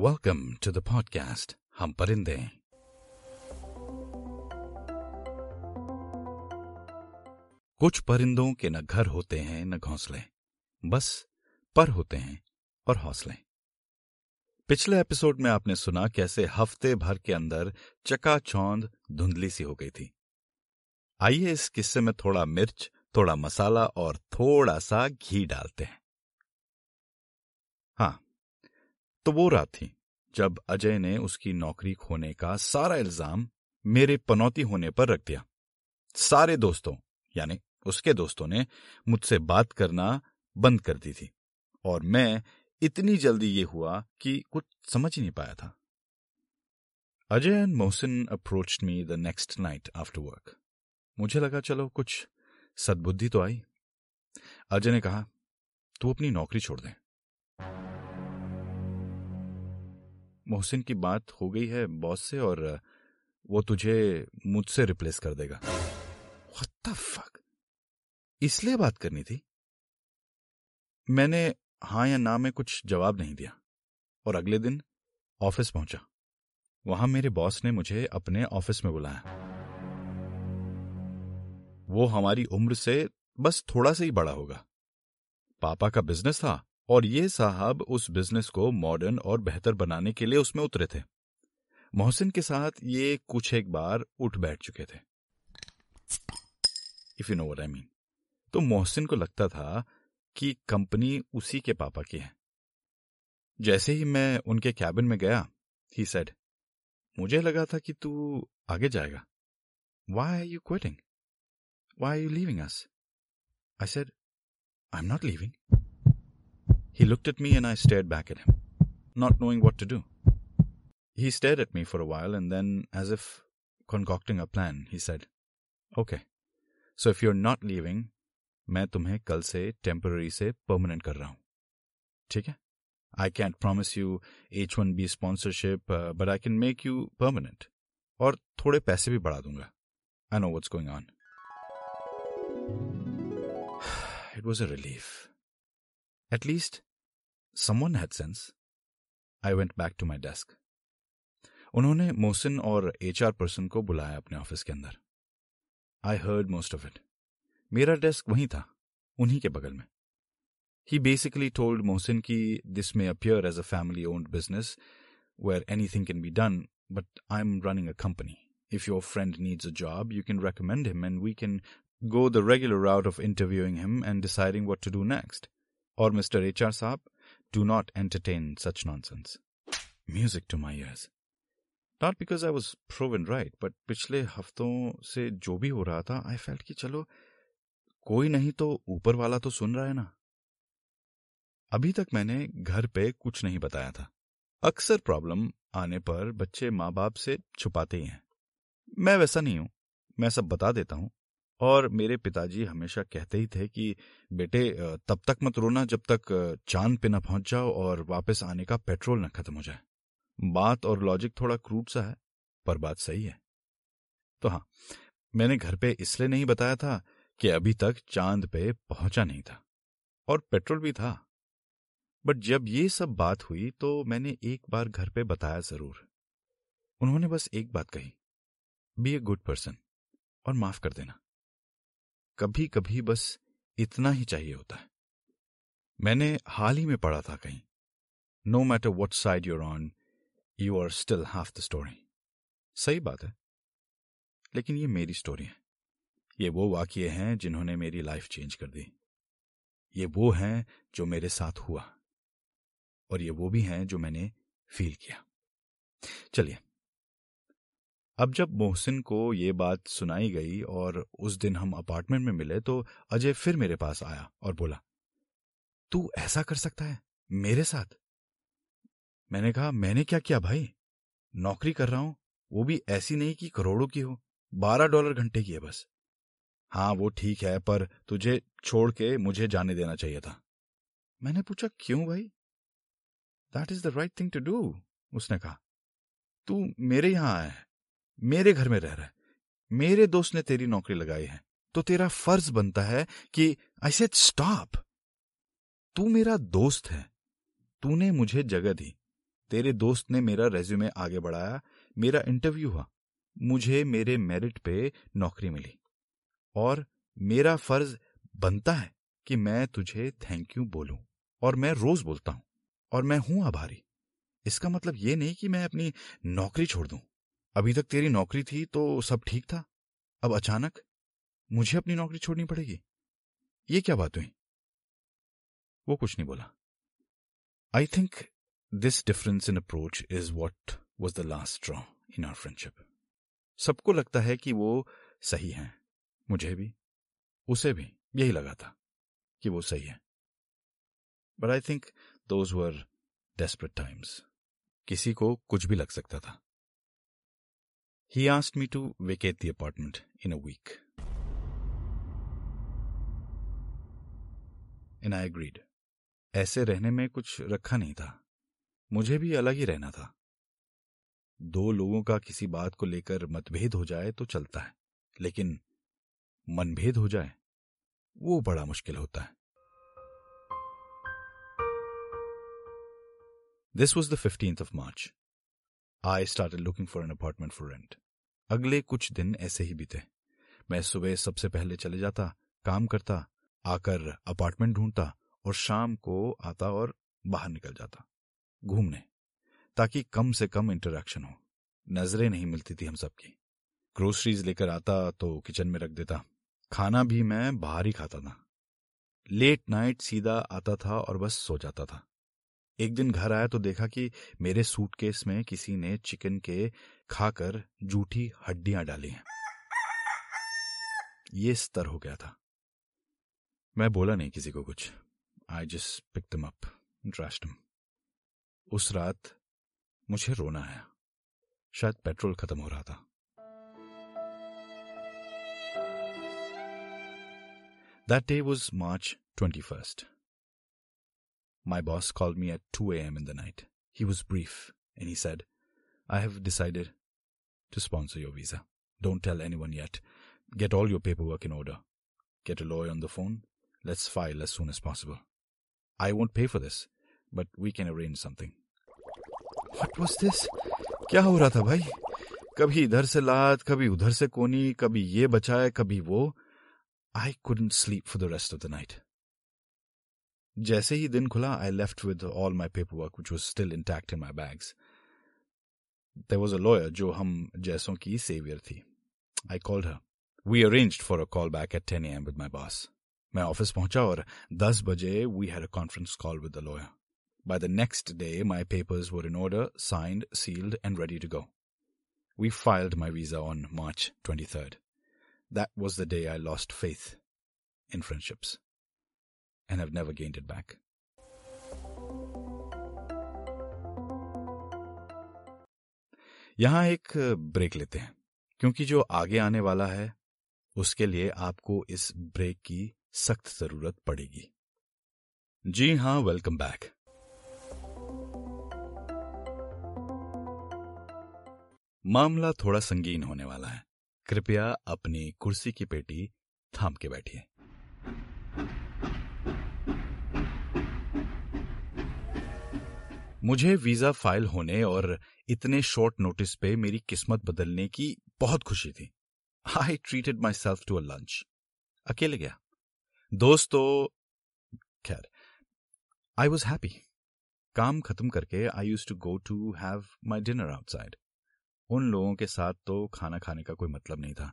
Welcome to the podcast. हम परिंदे कुछ परिंदों के न घर होते हैं, न घोंसले। बस पर होते हैं और हौसले। पिछले एपिसोड में आपने सुना कैसे हफ़्ते भर के अंदर चकाचौंध धुंधली सी हो गई थी। आइए इस किस्से में थोड़ा मिर्च, थोड़ा मसाला और थोड़ा सा घी डालते हैं। हाँ तो वो रात थी, जब अजय ने उसकी नौकरी खोने का सारा इल्ज़ाम मेरे पनौती होने पर रख दिया। सारे दोस्तों, यानी उसके दोस्तों ने मुझसे बात करना बंद कर दी थी, और मैं इतनी जल्दी ये हुआ कि कुछ समझ ही नहीं पाया था। Ajay and Mohsin approach me the next night after work. मुझे लगा, चलो, कुछ सद्बुद्धि तो आई। अजय ने कहा, तू अपनी नौकरी छोड़ दे। मोहसिन की बात हो गई है बॉस से और वो तुझे मुझसे रिप्लेस कर देगा? इसलिए बात करनी थी? मैंने हाँ या ना में कुछ जवाब नहीं दिया और अगले दिन ऑफ़िस पहुँचा। वहाँ मेरे बॉस ने मुझे अपने ऑफ़िस में बुलाया। वो हमारी उम्र से बस थोड़ा सा ही बड़ा होगा। पापा का बिज़नेस था और ये साहब उस बिज़नेस को मॉडर्न और बेहतर बनाने के लिए उसमें उतरे थे। मोहसिन के साथ ये कुछ एक बार उठ बैठ चुके थे। If you know what I mean तो मोहसिन को लगता था कि कंपनी उसी के पापा की है। जैसे ही मैं उनके कैबिन में गया ही सेड मुझे लगा था कि तू आगे जाएगा। Why are you quitting why are you leaving us I said I am not leaving He looked at me and I stared back at him, not knowing what to do. He stared at me for a while and then, as if concocting a plan, he said, Okay, so if you're not leaving, मैं तुम्हें कल से temporary से permanent कर रहा हूं ठीक है I can't promise you H one B sponsorship but I can make you permanent और थोड़े पैसे भी बढ़ा दूंगा I know what's going on it was a relief At least someone had sense. I went back to my desk. उन्होंने मोहसिन और HR person को बुलाया अपने ऑफ़िस के अंदर I heard most of it मेरा डेस्क वहीं था उन्हीं के बगल में ही बेसिकली टोल्ड मोहसिन कि this may appear as a family owned business where anything can be done but I am running a company if your friend needs a job, you can recommend him and we can go the regular route of interviewing him and deciding what to do next. Or Mr. HR Saab, do not entertain such nonsense. Music to my ears. Not because I was proven right, but पिछले हफ्तों से जो भी हो रहा था I felt कि चलो कोई नहीं तो ऊपर वाला तो सुन रहा है ना अभी तक मैंने घर पे कुछ नहीं बताया था अक्सर प्रॉब्लम आने पर बच्चे माँ बाप से छुपाते ही हैं मैं वैसा नहीं हूँ मैं सब बता देता हूँ और मेरे पिताजी हमेशा कहते ही थे कि, बेटे तब तक मत रोना जब तक चाँद पे न पहुँच जाओ और वापस आने का पेट्रोल न खत्म हो जाए। बात और लॉजिक थोड़ा क्रूड सा है, पर बात सही है। तो हाँ मैंने घर पे इसलिए नहीं बताया था कि अभी तक चाँद पे पहुँचा नहीं था, और पेट्रोल भी था। बट जब ये सब बात हुई तो मैंने एक बार घर पे बताया ज़रूर। उन्होंने बस एक बात कही बी ए गुड पर्सन और माफ़ कर देना। कभी कभी बस इतना ही चाहिए होता है। मैंने हाल ही में पढ़ा था कहीं। No matter what side you're on you are still half the story सही बात है। लेकिन ये मेरी स्टोरी है। ये वो वाक्य हैं जिन्होंने मेरी लाइफ चेंज कर दी। ये वो हैं जो मेरे साथ हुआ। और ये वो भी हैं जो मैंने फील किया। चलिए अब जब मोहसिन को ये बात सुनाई गई और उस दिन हम अपार्टमेंट में मिले तो अजय फिर मेरे पास आया और बोला, तू ऐसा कर सकता है, मेरे साथ? मैंने कहा, मैंने क्या किया भाई? नौकरी कर रहा हूँ, वो भी ऐसी नहीं कि करोड़ों की हो, बारह डॉलर घंटे की है बस। हाँ वो ठीक है, पर तुझे छोड़ के मुझे जाने देना चाहिए था। मैंने पूछा, क्यों भाई? That is the right thing to do उसने कहा। तू मेरे यहाँ आया है। मेरे घर में रह रहा है। मेरे दोस्त ने तेरी नौकरी लगाई है। तो तेरा फ़र्ज़ बनता है कि आई सेड स्टॉप तू मेरा दोस्त है। तूने मुझे जगह दी। तेरे दोस्त ने मेरा रेज्यूमे आगे बढ़ाया। मेरा इंटरव्यू हुआ। मुझे मेरे मेरिट पे नौकरी मिली। और मेरा फ़र्ज़ बनता है कि मैं तुझे थैंक यू बोलूँ। और मैं रोज बोलता हूँ। और मैं हूँ आभारी। इसका मतलब ये नहीं कि मैं अपनी नौकरी छोड़ दूँ। अभी तक तेरी नौकरी थी तो सब ठीक था? अब अचानक मुझे अपनी नौकरी छोड़नी पड़ेगी? ये क्या बात हुई? वो कुछ नहीं बोला। I think this difference in approach is what was the last straw in our friendship सबको लगता है कि वो सही है। मुझे भी, उसे भी, यही लगा था कि वो सही है। But I think those were desperate times किसी को कुछ भी लग सकता था। He asked me to vacate the apartment in a week and I agreed ऐसे रहने में कुछ रखा नहीं था। मुझे भी अलग ही रहना था। दो लोगों का किसी बात को लेकर मतभेद हो जाए तो चलता है, लेकिन मनभेद हो जाए, वो बड़ा मुश्किल होता है। This was the fifteenth of March I start looking for an apartment for rent अगले कुछ दिन ऐसे ही बीते। मैं सुबह सबसे पहले चले जाता, काम करता, आकर अपार्टमेंट ढूंढता और शाम को आता और बाहर निकल जाता। घूमने, ताकि कम से कम इंटरेक्शन हो। नज़रें नहीं मिलती थी हम सबकी। ग्रोसरीज लेकर आता तो किचन में रख देता। खाना भी मैं बाहर ही खाता था। लेट नाइट सीधा आता था और बस सो जाता था। एक दिन घर आया तो देखा कि मेरे सूटकेस में किसी ने चिकन के खाकर जूठी हड्डियाँ डाली हैं। ये स्तर हो गया था। मैं बोला नहीं किसी को कुछ। I just pick them up trashed उस रात मुझे रोना आया। शायद पेट्रोल खत्म हो रहा था। That day was March 21st. My boss called me at 2 a.m. in the night. He was brief and he said, I have decided to sponsor your visa. Don't tell anyone yet. Get all your paperwork in order. Get a lawyer on the phone. Let's file as soon as possible. I won't pay for this, but we can arrange something. What was this? क्या हो रहा था भाई कभी इधर से लात कभी उधर से कोनी कभी ये बचाए कभी वो I couldn't sleep for the rest of the night जैसे ही दिन खुला I left with all my paperwork which was still intact in my bags there was a lawyer जो हम जैसों की सेवियर थी. I called her we arranged for a call back at ten AM with my boss मैं office पहुँचा और दस बजे we had a conference call with the lawyer By the next day, my papers were in order, signed, sealed, and ready to go. We filed my visa on March 23rd. That was the day I lost faith in friendships. And have never gained it back. यहाँ एक break लेते हैं, क्योंकि जो आगे आने वाला है, उसके लिए आपको इस ब्रेक की सख्त ज़रूरत पड़ेगी। जी हाँ वेलकम बैक मामला थोड़ा संगीन होने वाला है। कृपया अपनी कुर्सी की पेटी थाम के बैठिए। मुझे वीज़ा फ़ाइल होने और इतने शॉर्ट नोटिस पे मेरी किस्मत बदलने की बहुत खुशी थी। I treated myself to a lunch अकेले गया। दोस्तों खैर आई वॉज़ हैप्पी काम खत्म करके I use to go to have my dinner outside उन लोगों के साथ तो खाना खाने का कोई मतलब नहीं था।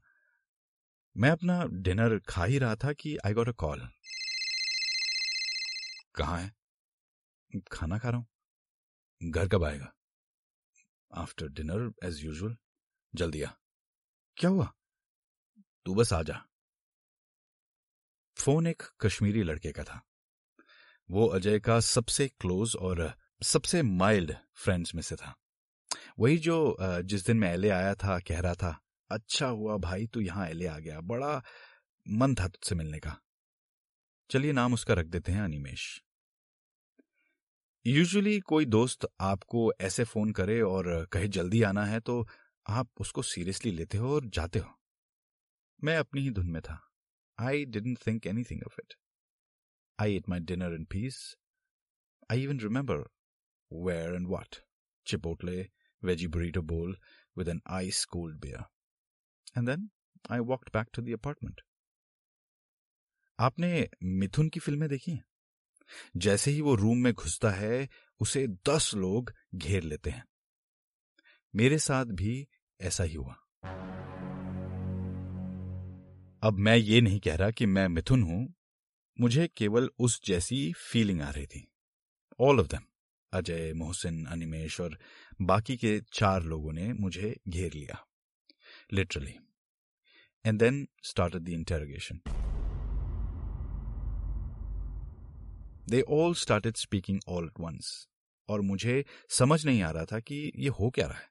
मैं अपना डिनर खा ही रहा था कि आई गॉट अ कॉल कहा है? खाना खा रहा हूँ। घर कब आएगा? आफ्टर डिनर एज यूजल जल्दी आ। क्या हुआ? तू बस आ जा। फ़ोन एक कश्मीरी लड़के का था। वो अजय का सबसे क्लोज और सबसे माइल्ड फ्रेंड्स में से था। वही जो जिस दिन मैं एले आया था, कह रहा था अच्छा हुआ भाई, तू यहाँ एले आ गया। बड़ा मन था तुझसे मिलने का। चलिए नाम उसका रख देते हैं, अनिमेश। यूजुअली कोई दोस्त आपको ऐसे फ़ोन करे और कहे, जल्दी आना है तो आप उसको सीरियसली लेते हो और जाते हो। मैं अपनी ही धुन में था। I didn't think anything of it I ate my dinner in peace I even remember where and what Chipotle veggie burrito bowl with an ice cold beer. And then I walked back to the apartment. आपने मिथुन की फ़िल्में देखी हैं? जैसे ही वो room में घुसता है, उसे दस लोग घेर लेते हैं। मेरे साथ भी ऐसा ही हुआ। अब मैं ये नहीं कह रहा कि मैं मिथुन हूँ। मुझे केवल उस जैसी फीलिंग आ रही थी। All of them Ajay, Mohsin, Animesh और बाकी के चार लोगों ने मुझे घेर लिया। Literally and then started the interrogation they all started speaking all at once और मुझे समझ नहीं आ रहा था कि ये हो क्या रहा है।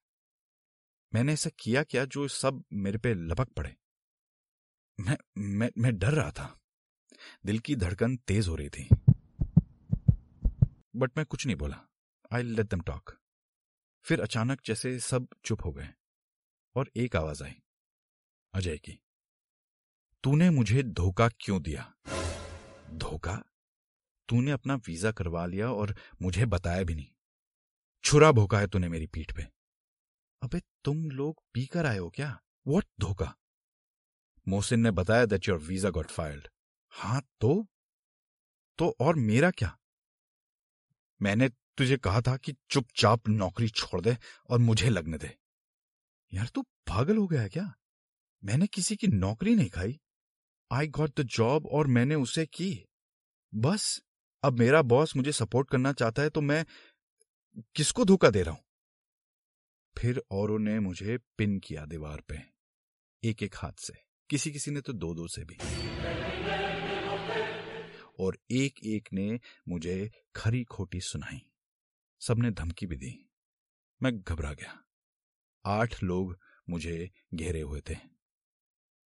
मैंने ऐसा किया क्या जो सब मेरे पे लपक पड़े? मैं मैं मैं डर रहा था। दिल की धड़कन तेज हो रही थी। बट मैं कुछ नहीं बोला। आई लेट दम टॉक फिर अचानक जैसे सब चुप हो गए, और एक आवाज़ आई, अजय की। तूने मुझे धोखा क्यों दिया? धोखा? तूने अपना वीज़ा करवा लिया और मुझे बताया भी नहीं। छुरा भोका है तूने मेरी पीठ पे। अबे तुम लोग पीकर आए हो क्या? वॉट धोखा। मोहसिन ने बताया that your visa got filed हाँ तो? तो और मेरा क्या? मैंने तुझे कहा था कि चुपचाप नौकरी छोड़ दे और मुझे लगने दे। यार तू पागल हो गया है क्या? मैंने किसी की नौकरी नहीं खाई। आई गॉट द जॉब और मैंने उसे की। बस। अब मेरा बॉस मुझे सपोर्ट करना चाहता है तो मैं किसको धोखा दे रहा हूँ? फिर औरों ने मुझे पिन किया दीवार पे एक एक हाथ से किसी किसी ने तो दो दो से भी। और एक एक ने मुझे खरी खोटी सुनाई। सबने धमकी भी दी। मैं घबरा गया। आठ लोग मुझे घेरे हुए थे।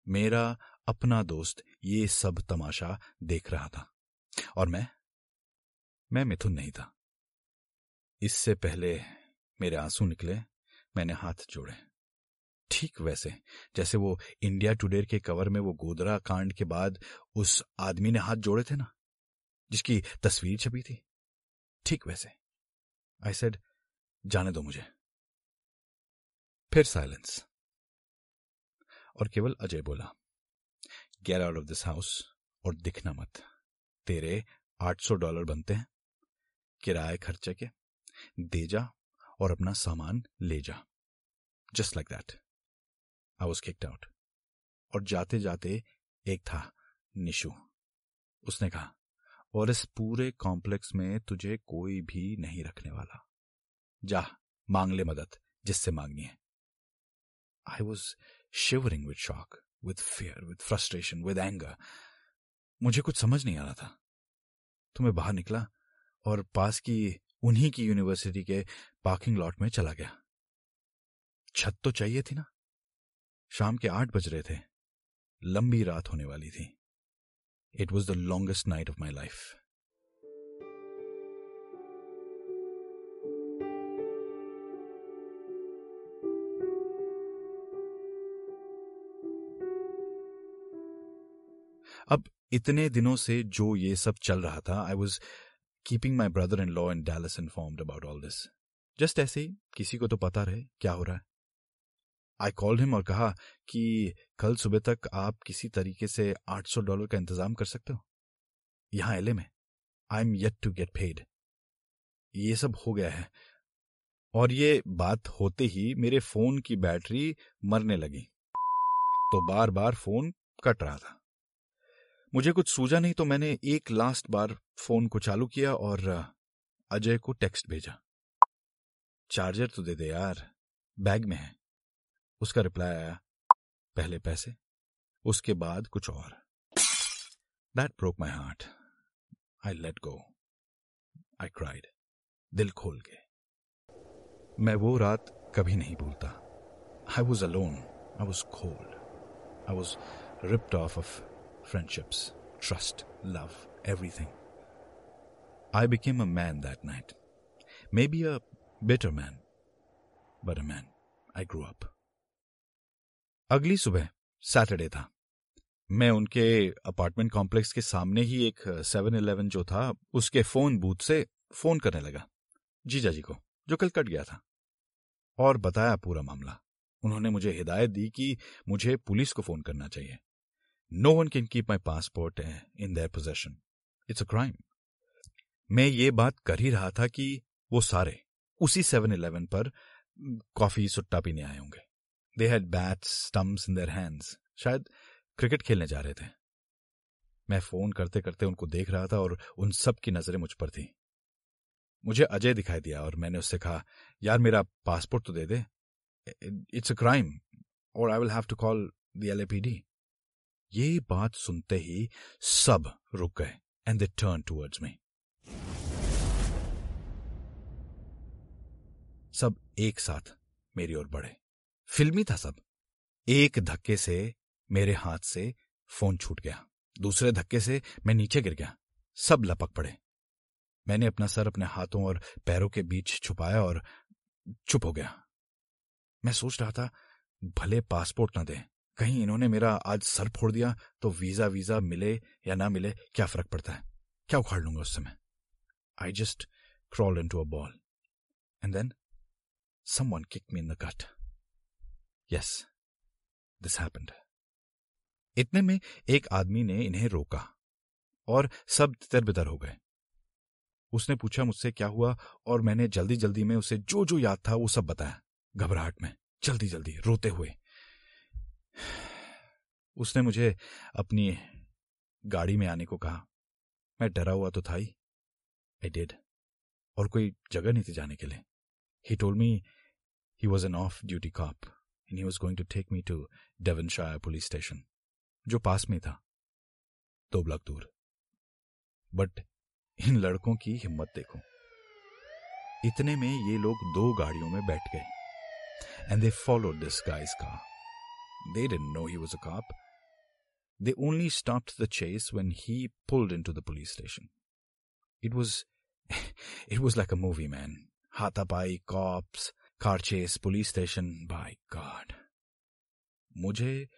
मेरा अपना दोस्त ये सब तमाशा देख रहा था। और मैं मैं मिथुन नहीं था। इससे पहले मेरे आँसू निकले, मैंने हाथ जोड़े। ठीक वैसे, जैसे वो इंडिया टुडे के कवर में वो गोदरा कांड के बाद उस आदमी ने हाथ जोड़े थे ना, जिसकी तस्वीर छपी थी। ठीक वैसे। आई सेड जाने दो मुझे। फिर साइलेंस और केवल अजय बोला get out of this house और दिखना मत। तेरे 800 डॉलर बनते हैं। किराए खर्चे के, दे जा और अपना सामान ले जा। Just like that I was kicked out और जाते जाते एक था निशु। उसने कहा, और इस पूरे कॉम्प्लेक्स में तुझे कोई भी नहीं रखने वाला। जा, मांग ले मदद, जिससे मांगनी है। I was shivering with shock with fear with frustration with anger मुझे कुछ समझ नहीं आ रहा था। तो मैं बाहर निकला और पास की उन्हीं की यूनिवर्सिटी के पार्किंग लॉट में चला गया। छत तो चाहिए थी ना। शाम के आठ बज रहे थे। लंबी रात होने वाली थी। It was the longest night of my life अब इतने दिनों से जो ये सब चल रहा था I was keeping my brother in law in Dallas informed about all this just ऐसे ही, किसी को तो पता रहे, क्या हो रहा है। आई कॉल्ड हिम और कहा कि कल सुबह तक आप किसी तरीके से 800 डॉलर का इंतज़ाम कर सकते हो। यहाँ एले में। I am yet to get paid ये सब हो गया है। और ये बात होते ही मेरे फ़ोन की बैटरी मरने लगी। तो बार बार फ़ोन कट रहा था। मुझे कुछ सूझा नहीं तो मैंने एक लास्ट बार फ़ोन को चालू किया और अजय को टेक्स्ट भेजा। चार्जर तो दे दे यार, बैग में है। उसका रिप्लाई आया, पहले पैसे, उसके बाद कुछ और। That broke my heart I let go I cried दिल खोल के मैं वो रात कभी नहीं भूलता। I was alone I was cold I was ripped off of friendships, trust, love, everything. I became a man that night. Maybe a bitter man, but a man. I grew up. अगली सुबह Saturday था मैं उनके apartment complex के सामने ही एक seven eleven जो था उसके फ़ोन बूथ से फ़ोन करने लगा जीजा जी को जो कल कट गया था और बताया पूरा मामला उन्होंने मुझे हिदायत दी कि मुझे पुलिस को फ़ोन करना चाहिए no one can keep my passport in their possession it's a crime मैं ये बात कर ही रहा था कि वो सारे उसी सेवन इलेवन पर कॉफ़ी सुट्टा पीने आए होंगे। They had bats stumps in their hands शायद क्रिकेट खेलने जा रहे थे। मैं फ़ोन करते करते उनको देख रहा था और उन सब की नज़रें मुझ पर थी। मुझे अजय दिखाई दिया और मैंने उससे कहा, यार, मेरा पासपोर्ट तो दे दे। इट्स अ क्राइम और I will have to call the LAPD ये बात सुनते ही सब रुक गए and they turn towards me सब एक साथ मेरी ओर बढ़े। फिल्मी था सब। एक धक्के से मेरे हाथ से फ़ोन छूट गया। दूसरे धक्के से मैं नीचे गिर गया। सब लपक पड़े। मैंने अपना सर अपने हाथों और पैरों के बीच छुपाया और चुप हो गया। मैं सोच रहा था, भले पासपोर्ट ना दें। कहीं इन्होंने मेरा आज सर फोड़ दिया तो वीज़ा वीज़ा मिले या ना मिले, क्या फ़र्क पड़ता है? क्या उखाड़ लूँगा उस समय? I just crawl into a ball and then someone kick me in the gut yes this happened इतने में एक आदमी ने इन्हें रोका और सब तितर बितर हो गए। उसने पूछा मुझसे, क्या हुआ? और मैंने जल्दी जल्दी में उसे जो जो याद था वो सब बताया। घबराहट में जल्दी जल्दी रोते हुए। उसने मुझे अपनी गाड़ी में आने को कहा। मैं डरा हुआ तो था ही। आई डिड और कोई जगह नहीं थी जाने के लिए। He told me he was an off duty cop and he was going to take me to Devonshire police station जो पास में था। दो ब्लॉक दूर। बट इन लड़कों की हिम्मत देखो। इतने में ये लोग दो गाड़ियों में बैठ गए। And they follow this guys car They didn't know he was a cop. They only stopped the chase when he pulled into the police station. It was it was like a movie, man. Hatapai, cops, car chase, police station. By God. मुझे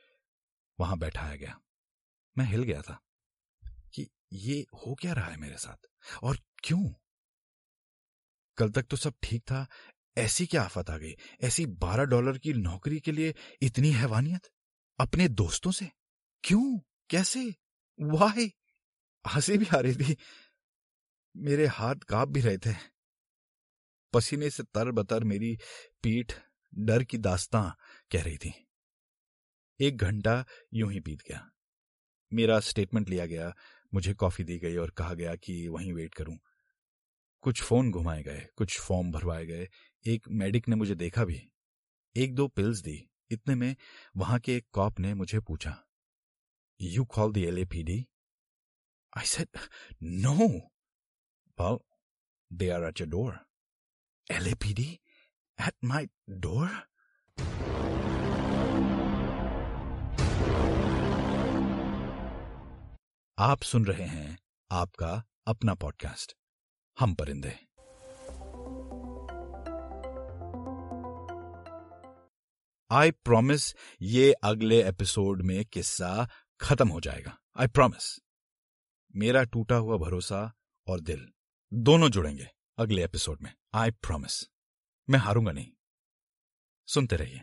वहां बैठाया गया मैं हिल गया था कि ये हो क्या रहा है मेरे साथ और क्यों कल तक तो सब ठीक था ऐसी क्या आफत आ गई? ऐसी बारह डॉलर की नौकरी के लिए इतनी हैवानियत? अपने दोस्तों से? क्यों? कैसे? वाई हँसी भी आ रही थी। मेरे हाथ काँप भी रहे थे। पसीने से तर बतर मेरी पीठ डर की दास्तां कह रही थी। एक घंटा यूँ ही बीत गया। मेरा स्टेटमेंट लिया गया, मुझे कॉफ़ी दी गई और कहा गया कि वहीं वेट करूँ। कुछ फ़ोन घुमाए गए, कुछ फॉर्म भरवाए गए एक मेडिक ने मुझे देखा भी। एक दो पिल्स दी। इतने में वहाँ के एक कॉप ने मुझे पूछा you call the L A P D I said no well they are at your door L A P D at my door आप सुन रहे हैं आपका अपना पॉडकास्ट हम परिंदे। आई प्रोमिस ये अगले एपिसोड में किस्सा खत्म हो जाएगा। आई प्रोमिस मेरा टूटा हुआ भरोसा और दिल दोनों जुड़ेंगे अगले एपिसोड में। आई प्रोमिस मैं हारूँगा नहीं। सुनते रहिए।